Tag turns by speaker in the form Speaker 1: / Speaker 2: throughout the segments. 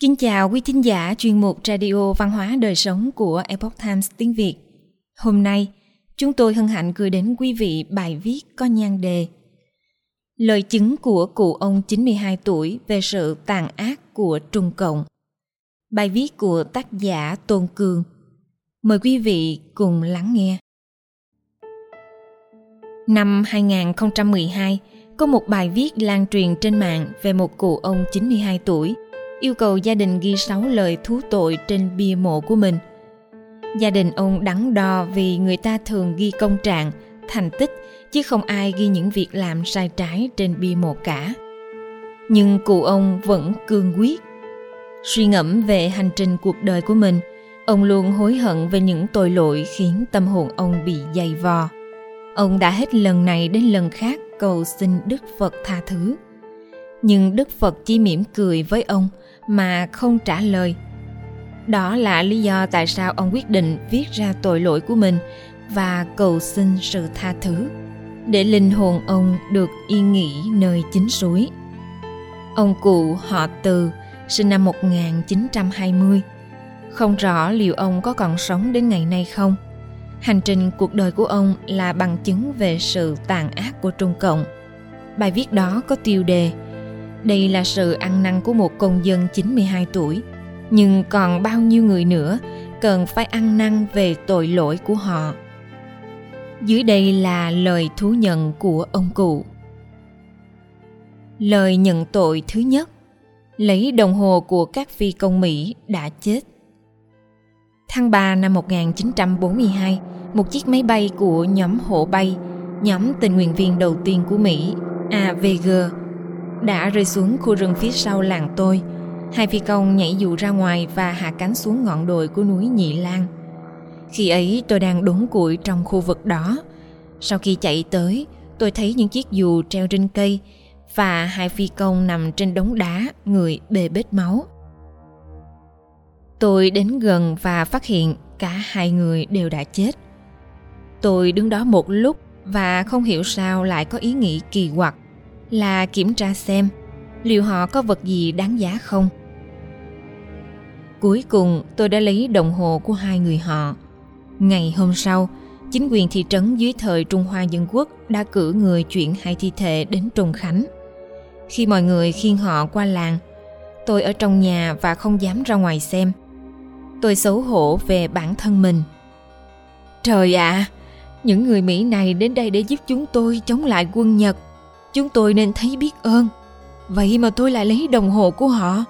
Speaker 1: Kính chào quý thính giả chuyên mục Radio Văn hóa Đời Sống của Epoch Times tiếng Việt. Hôm nay, chúng tôi hân hạnh gửi đến quý vị bài viết có nhan đề Lời chứng của cụ ông 92 tuổi về sự tàn ác của Trung Cộng. Bài viết của tác giả Tôn Cường. Mời quý vị cùng lắng nghe. Năm 2012, có một bài viết lan truyền trên mạng về một cụ ông 92 tuổi yêu cầu gia đình ghi sáu lời thú tội trên bia mộ của mình. Gia đình ông đắn đo vì người ta thường ghi công trạng, thành tích chứ không ai ghi những việc làm sai trái trên bia mộ cả. Nhưng cụ ông vẫn cương quyết. Suy ngẫm về hành trình cuộc đời của mình, ông luôn hối hận về những tội lỗi khiến tâm hồn ông bị dày vò. Ông đã hết lần này đến lần khác cầu xin Đức Phật tha thứ. Nhưng Đức Phật chỉ mỉm cười với ông mà không trả lời. Đó là lý do tại sao ông quyết định viết ra tội lỗi của mình và cầu xin sự tha thứ để linh hồn ông được yên nghỉ nơi chính suối. Ông cụ họ Từ, sinh năm 1920. Không rõ liệu ông có còn sống đến ngày nay không. Hành trình cuộc đời của ông là bằng chứng về sự tàn ác của Trung Cộng. Bài viết đó có tiêu đề đây là sự ăn năn của một công dân 92 tuổi, nhưng còn bao nhiêu người nữa cần phải ăn năn về tội lỗi của họ. Dưới đây là lời thú nhận của ông cụ. Lời nhận tội thứ nhất lấy đồng hồ của các phi công Mỹ đã chết. Tháng 3 năm 1942, một chiếc máy bay của nhóm hộ bay, nhóm tình nguyện viên đầu tiên của Mỹ, AVG, đã rơi xuống khu rừng phía sau làng tôi. Hai phi công nhảy dù ra ngoài và hạ cánh xuống ngọn đồi của núi Nhị Lan. Khi ấy tôi đang đốn củi trong khu vực đó. Sau khi chạy tới, tôi thấy những chiếc dù treo trên cây và hai phi công nằm trên đống đá, người bê bết máu. Tôi đến gần và phát hiện cả hai người đều đã chết. Tôi đứng đó một lúc và không hiểu sao lại có ý nghĩ kỳ quặc là kiểm tra xem liệu họ có vật gì đáng giá không. Cuối cùng tôi đã lấy đồng hồ của hai người họ. Ngày hôm sau, chính quyền thị trấn dưới thời Trung Hoa Dân Quốc đã cử người chuyển hai thi thể đến Trùng Khánh. Khi mọi người khiêng họ qua làng, tôi ở trong nhà và không dám ra ngoài xem. Tôi xấu hổ về bản thân mình. Trời ạ, à, những người Mỹ này đến đây để giúp chúng tôi chống lại quân Nhật. Chúng tôi nên thấy biết ơn. Vậy mà tôi lại lấy đồng hồ của họ.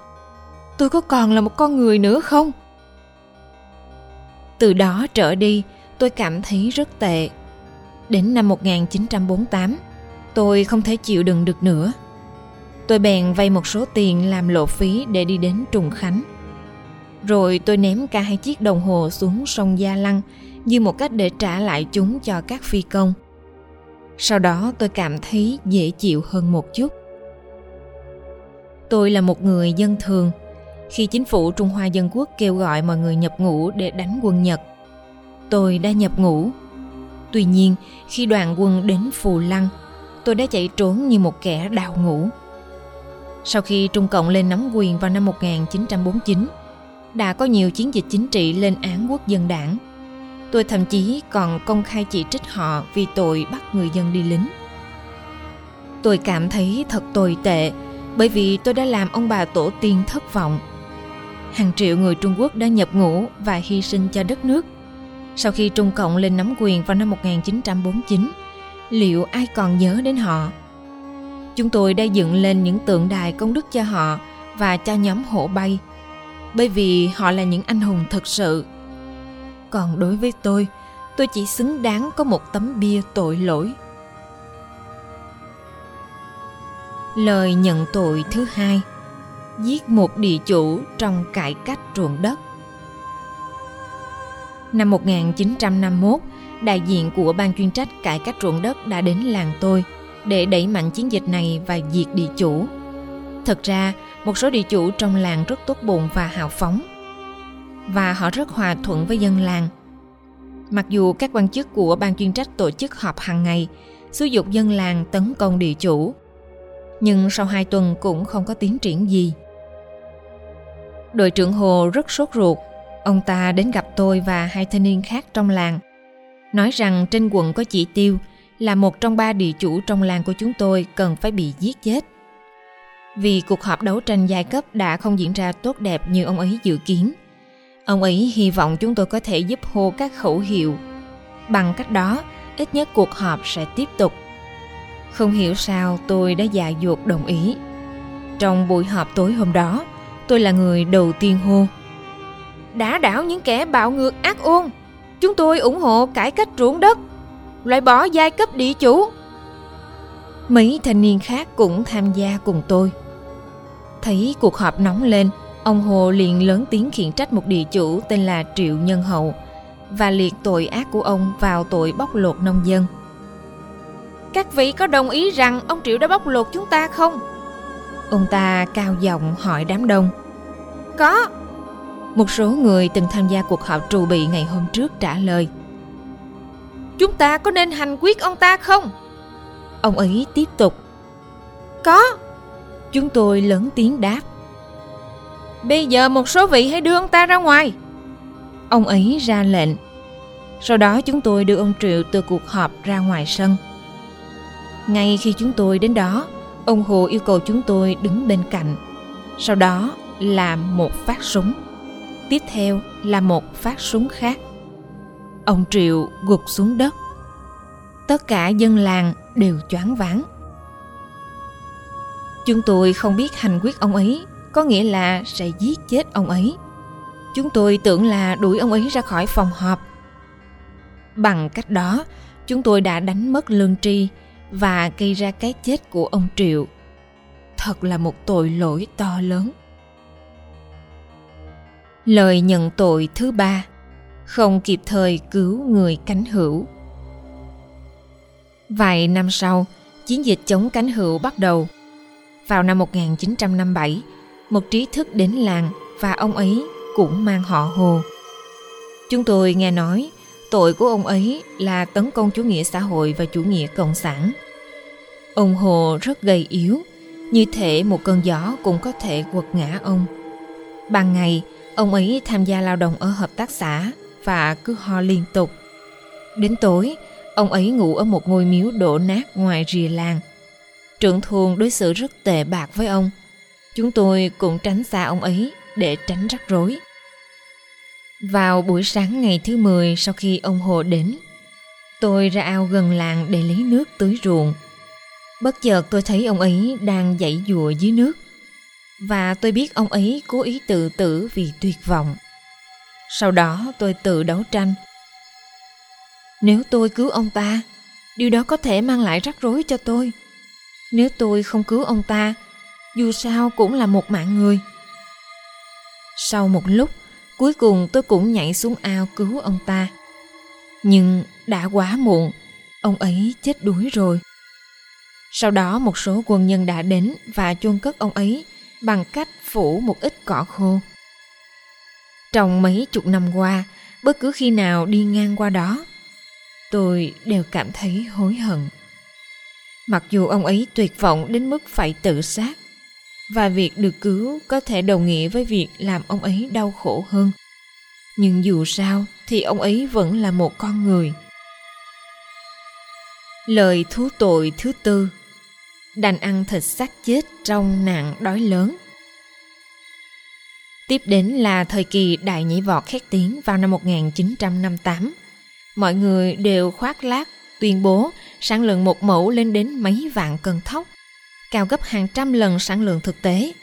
Speaker 1: Tôi có còn là một con người nữa không? Từ đó trở đi, tôi cảm thấy rất tệ. Đến năm 1948, tôi không thể chịu đựng được nữa. Tôi bèn vay một số tiền làm lộ phí để đi đến Trùng Khánh. Rồi tôi ném cả hai chiếc đồng hồ xuống sông Gia Lăng như một cách để trả lại chúng cho các phi công. Sau đó tôi cảm thấy dễ chịu hơn một chút. Tôi là một người dân thường. Khi chính phủ Trung Hoa Dân Quốc kêu gọi mọi người nhập ngũ để đánh quân Nhật, tôi đã nhập ngũ. Tuy nhiên, khi đoàn quân đến Phù Lăng, tôi đã chạy trốn như một kẻ đào ngũ. Sau khi Trung Cộng lên nắm quyền vào năm 1949, đã có nhiều chiến dịch chính trị lên án quốc dân đảng – Tôi thậm chí còn công khai chỉ trích họ vì tội bắt người dân đi lính. Tôi cảm thấy thật tồi tệ bởi vì tôi đã làm ông bà tổ tiên thất vọng. Hàng triệu người Trung Quốc đã nhập ngũ và hy sinh cho đất nước. Sau khi Trung Cộng lên nắm quyền vào năm 1949, liệu ai còn nhớ đến họ? Chúng tôi đã dựng lên những tượng đài công đức cho họ và cho nhóm hổ bay, bởi vì họ là những anh hùng thực sự còn đối với tôi tôi chỉ xứng đáng có một tấm bia tội lỗi. Lời nhận tội thứ hai giết một địa chủ trong cải cách ruộng đất. Năm 1951, đại diện của ban chuyên trách cải cách ruộng đất đã đến làng tôi để đẩy mạnh chiến dịch này và diệt địa chủ. Thật ra, một số địa chủ trong làng rất tốt bụng và hào phóng và họ rất hòa thuận với dân làng. Mặc dù các quan chức của ban chuyên trách tổ chức họp hàng ngày, xúi dục dân làng tấn công địa chủ, nhưng sau hai tuần cũng không có tiến triển gì. Đội trưởng Hồ rất sốt ruột. Ông ta đến gặp tôi và hai thanh niên khác trong làng. Nói rằng trên quận có chỉ tiêu là một trong ba địa chủ trong làng của chúng tôi cần phải bị giết chết. Vì cuộc họp đấu tranh giai cấp đã không diễn ra tốt đẹp như ông ấy dự kiến. Ông ấy hy vọng chúng tôi có thể giúp hô các khẩu hiệu. Bằng cách đó, ít nhất cuộc họp sẽ tiếp tục. Không hiểu sao tôi đã dạ dột đồng ý. Trong buổi họp tối hôm đó, tôi là người đầu tiên hô. Đã đảo những kẻ bạo ngược ác ôn, chúng tôi ủng hộ cải cách ruộng đất, loại bỏ giai cấp địa chủ. Mấy thanh niên khác cũng tham gia cùng tôi. Thấy cuộc họp nóng lên, ông Hồ liền lớn tiếng khiển trách một địa chủ tên là Triệu Nhân Hậu và liệt tội ác của ông vào tội bóc lột nông dân. Các vị có đồng ý rằng ông Triệu đã bóc lột chúng ta không? Ông ta cao giọng hỏi đám đông. Có. Một số người từng tham gia cuộc họp trù bị ngày hôm trước trả lời. Chúng ta có nên hành quyết ông ta không? Ông ấy tiếp tục. Có. Chúng tôi lớn tiếng đáp. Bây giờ một số vị hãy đưa ông ta ra ngoài. Ông ấy ra lệnh. Sau đó chúng tôi đưa ông Triệu từ cuộc họp ra ngoài sân. Ngay khi chúng tôi đến đó, ông Hồ yêu cầu chúng tôi đứng bên cạnh. Sau đó là một phát súng. Tiếp theo là một phát súng khác. Ông Triệu gục xuống đất. Tất cả dân làng đều choáng váng. Chúng tôi không biết hành quyết ông ấy có nghĩa là sẽ giết chết ông ấy. Chúng tôi tưởng là đuổi ông ấy ra khỏi phòng họp. Bằng cách đó, chúng tôi đã đánh mất lương tri và gây ra cái chết của ông Triệu. Thật là một tội lỗi to lớn. Lời nhận tội thứ ba không kịp thời cứu người cánh hữu. Vài năm sau, chiến dịch chống cánh hữu bắt đầu. Vào năm 1957, một trí thức đến làng và ông ấy cũng mang họ Hồ. Chúng tôi nghe nói tội của ông ấy là tấn công chủ nghĩa xã hội và chủ nghĩa cộng sản. Ông Hồ rất gầy yếu, như thể một cơn gió cũng có thể quật ngã ông. Ban ngày, ông ấy tham gia lao động ở hợp tác xã và cứ ho liên tục. Đến tối, ông ấy ngủ ở một ngôi miếu đổ nát ngoài rìa làng. Trưởng thôn đối xử rất tệ bạc với ông. Chúng tôi cũng tránh xa ông ấy để tránh rắc rối. Vào buổi sáng ngày thứ 10 sau khi ông Hồ đến, tôi ra ao gần làng để lấy nước tưới ruộng. Bất chợt tôi thấy ông ấy đang dãy dùa dưới nước và tôi biết ông ấy cố ý tự tử vì tuyệt vọng. Sau đó tôi tự đấu tranh. Nếu tôi cứu ông ta, điều đó có thể mang lại rắc rối cho tôi. Nếu tôi không cứu ông ta, dù sao cũng là một mạng người. Sau một lúc, cuối cùng tôi cũng nhảy xuống ao cứu ông ta. Nhưng đã quá muộn, ông ấy chết đuối rồi. Sau đó một số quân nhân đã đến và chôn cất ông ấy bằng cách phủ một ít cỏ khô. Trong mấy chục năm qua, bất cứ khi nào đi ngang qua đó, tôi đều cảm thấy hối hận. Mặc dù ông ấy tuyệt vọng đến mức phải tự sát, và việc được cứu có thể đồng nghĩa với việc làm ông ấy đau khổ hơn. Nhưng dù sao thì ông ấy vẫn là một con người. Lời thú tội thứ tư đành ăn thịt xác chết trong nạn đói lớn. Tiếp đến là thời kỳ đại nhảy vọt khét tiếng vào năm 1958. Mọi người đều khoác lác tuyên bố sản lượng một mẫu lên đến mấy vạn cân thóc, cao gấp hàng trăm lần sản lượng thực tế.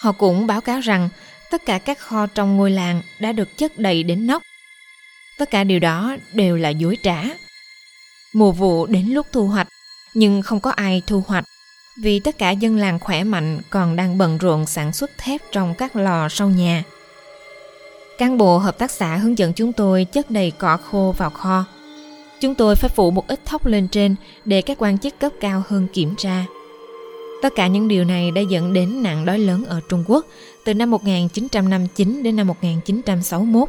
Speaker 1: Họ cũng báo cáo rằng tất cả các kho trong ngôi làng đã được chất đầy đến nóc. Tất cả điều đó đều là dối trá. Mùa vụ đến lúc thu hoạch, nhưng không có ai thu hoạch vì tất cả dân làng khỏe mạnh còn đang bận rộn sản xuất thép trong các lò sau nhà. Cán bộ hợp tác xã hướng dẫn chúng tôi chất đầy cỏ khô vào kho. Chúng tôi phải phủ một ít thóc lên trên để các quan chức cấp cao hơn kiểm tra. Tất cả những điều này đã dẫn đến nạn đói lớn ở Trung Quốc từ năm 1959 đến năm 1961.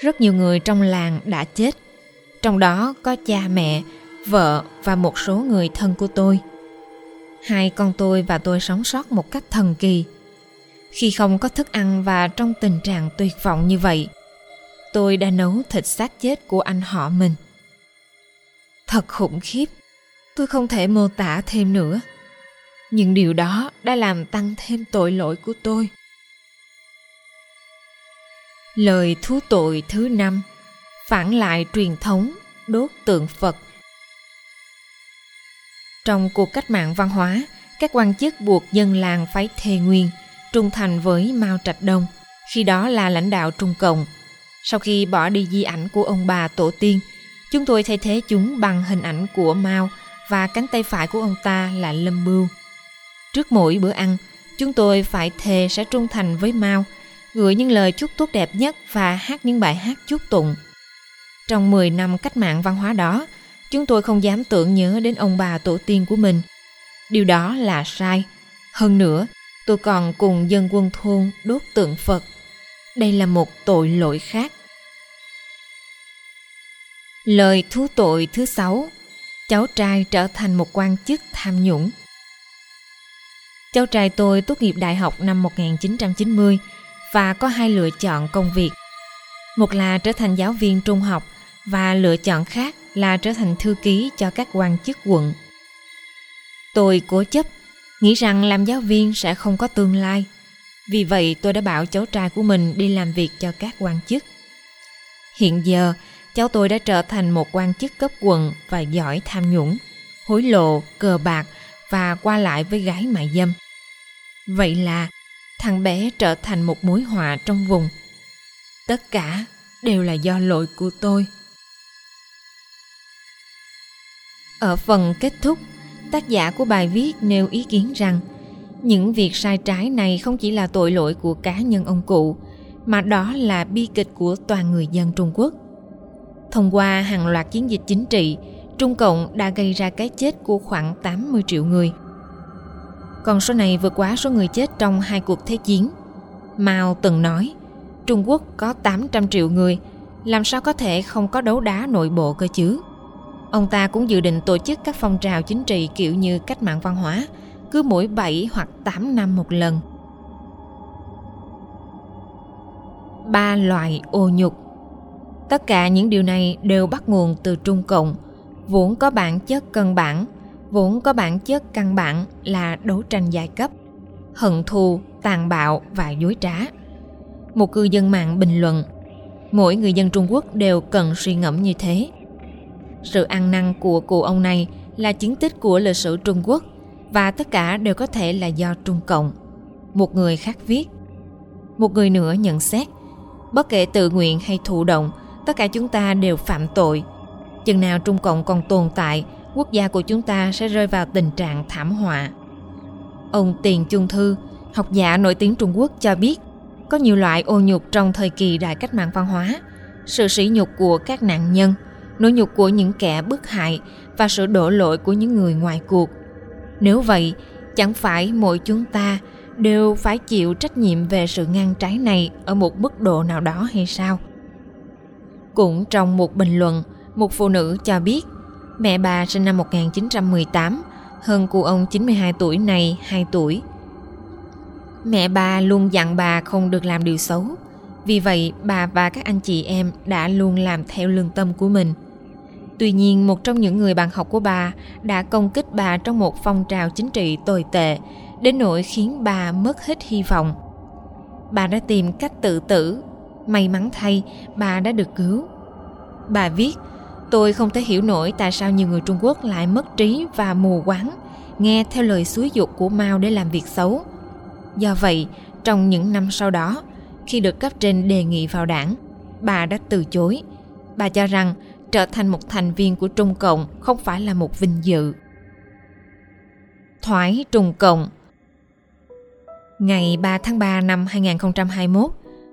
Speaker 1: Rất nhiều người trong làng đã chết, trong đó có cha mẹ, vợ và một số người thân của tôi. Hai con tôi và tôi sống sót một cách thần kỳ. khi không có thức ăn và trong tình trạng tuyệt vọng như vậy tôi đã nấu thịt xác chết của anh họ mình thật khủng khiếp tôi không thể mô tả thêm nữa nhưng điều đó đã làm tăng thêm tội lỗi của tôi. Lời thú tội thứ năm, phản lại truyền thống, đốt tượng phật. Trong cuộc cách mạng văn hóa, các quan chức buộc dân làng phải thề nguyên trung thành với mao trạch đông, khi đó là lãnh đạo trung cộng. Sau khi bỏ đi di ảnh của ông bà tổ tiên, chúng tôi thay thế chúng bằng hình ảnh của mao và cánh tay phải của ông ta là lâm bưu trước mỗi bữa ăn, chúng tôi phải thề sẽ trung thành với mao, gửi những lời chúc tốt đẹp nhất và hát những bài hát chúc tụng. Trong 10 năm cách mạng văn hóa đó, chúng tôi không dám tưởng nhớ đến ông bà tổ tiên của mình. Điều đó là sai. Hơn nữa, tôi còn cùng dân quân thôn đốt tượng phật. Đây là một tội lỗi khác. Lời thú tội thứ sáu, cháu trai trở thành một quan chức tham nhũng cháu trai tôi tốt nghiệp đại học năm 1990 và có hai lựa chọn công việc. Một là trở thành giáo viên trung học và lựa chọn khác là trở thành thư ký cho các quan chức quận. Tôi cố chấp, nghĩ rằng làm giáo viên sẽ không có tương lai. Vì vậy tôi đã bảo cháu trai của mình đi làm việc cho các quan chức. Hiện giờ, cháu tôi đã trở thành một quan chức cấp quận và giỏi tham nhũng, hối lộ, cờ bạc và qua lại với gái mại dâm. Vậy là thằng bé trở thành một mối họa trong vùng. Tất cả đều là do lỗi của tôi. Ở phần kết thúc, tác giả của bài viết nêu ý kiến rằng những việc sai trái này không chỉ là tội lỗi của cá nhân ông cụ, mà đó là bi kịch của toàn người dân Trung Quốc. Thông qua hàng loạt chiến dịch chính trị, Trung Cộng đã gây ra cái chết của khoảng 80 triệu người. Còn số này vượt quá số người chết trong hai cuộc thế chiến. Mao từng nói, Trung Quốc có 800 triệu người, làm sao có thể không có đấu đá nội bộ cơ chứ? Ông ta cũng dự định tổ chức các phong trào chính trị kiểu như cách mạng văn hóa, cứ mỗi 7 hoặc 8 năm một lần. Ba loại ô nhục Tất cả những điều này đều bắt nguồn từ Trung Cộng, vốn có bản chất cân bản, vốn có bản chất căn bản là đấu tranh giai cấp, hận thù, tàn bạo và dối trá. Một cư dân mạng bình luận, mỗi người dân Trung Quốc đều cần suy ngẫm như thế. Sự ăn năn của cụ ông này là chứng tích của lịch sử Trung Quốc và tất cả đều có thể là do Trung Cộng. Một người khác viết. Một người nữa nhận xét, bất kể tự nguyện hay thụ động, tất cả chúng ta đều phạm tội. Chừng nào Trung Cộng còn tồn tại, quốc gia của chúng ta sẽ rơi vào tình trạng thảm họa. Ông Tiền Chung Thư, học giả nổi tiếng Trung Quốc cho biết, có nhiều loại ô nhục trong thời kỳ đại cách mạng văn hóa, sự sỉ nhục của các nạn nhân, nỗi nhục của những kẻ bức hại và sự đổ lỗi của những người ngoài cuộc. Nếu vậy, chẳng phải mỗi chúng ta đều phải chịu trách nhiệm về sự ngăn trái này ở một mức độ nào đó hay sao? Cũng trong một bình luận, một phụ nữ cho biết mẹ bà sinh năm 1918, hơn cụ ông 92 tuổi này 2 tuổi. Mẹ bà luôn dặn bà không được làm điều xấu, vì vậy bà và các anh chị em đã luôn làm theo lương tâm của mình. Tuy nhiên, một trong những người bạn học của bà đã công kích bà trong một phong trào chính trị tồi tệ, đến nỗi khiến bà mất hết hy vọng. Bà đã tìm cách tự tử, may mắn thay bà đã được cứu. Bà viết, tôi không thể hiểu nổi tại sao nhiều người Trung Quốc lại mất trí và mù quáng, nghe theo lời xúi dục của Mao để làm việc xấu. Do vậy, trong những năm sau đó, khi được cấp trên đề nghị vào đảng, bà đã từ chối. Bà cho rằng trở thành một thành viên của Trung Cộng không phải là một vinh dự. Thoái Trung Cộng Ngày 3 tháng 3 năm 2021,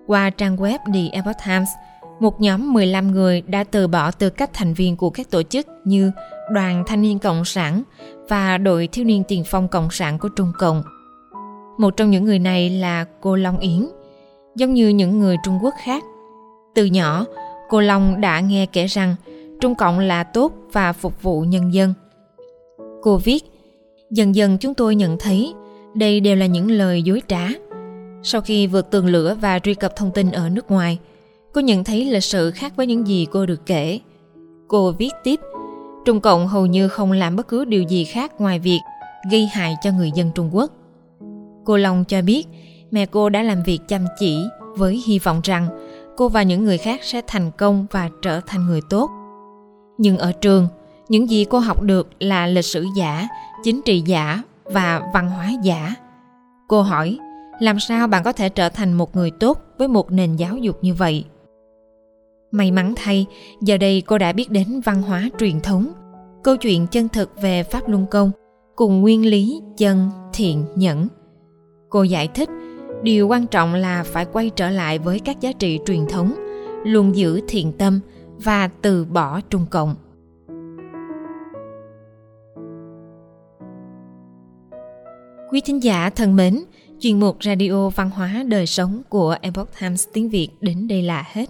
Speaker 1: qua trang web The Epoch Times, một nhóm 15 người đã từ bỏ tư cách thành viên của các tổ chức như Đoàn Thanh niên Cộng sản và Đội Thiếu niên Tiền phong Cộng sản của Trung Cộng. Một trong những người này là cô Long Yến, giống như những người Trung Quốc khác. Từ nhỏ, cô Long đã nghe kể rằng Trung Cộng là tốt và phục vụ nhân dân. Cô viết, dần dần chúng tôi nhận thấy đây đều là những lời dối trá. Sau khi vượt tường lửa và truy cập thông tin ở nước ngoài, cô nhận thấy lịch sự khác với những gì cô được kể. Cô viết tiếp, Trung Cộng hầu như không làm bất cứ điều gì khác ngoài việc gây hại cho người dân Trung Quốc. Cô Long cho biết mẹ cô đã làm việc chăm chỉ với hy vọng rằng cô và những người khác sẽ thành công và trở thành người tốt. Nhưng ở trường, những gì cô học được là lịch sử giả, chính trị giả và văn hóa giả. Cô hỏi, làm sao bạn có thể trở thành một người tốt với một nền giáo dục như vậy? May mắn thay, giờ đây cô đã biết đến văn hóa truyền thống, câu chuyện chân thực về Pháp Luân Công cùng nguyên lý chân, thiện, nhẫn. Cô giải thích, điều quan trọng là phải quay trở lại với các giá trị truyền thống, luôn giữ thiện tâm và từ bỏ trung cộng. Quý thính giả thân mến, chuyên mục Radio Văn hóa Đời Sống của Epoch Times tiếng Việt đến đây là hết.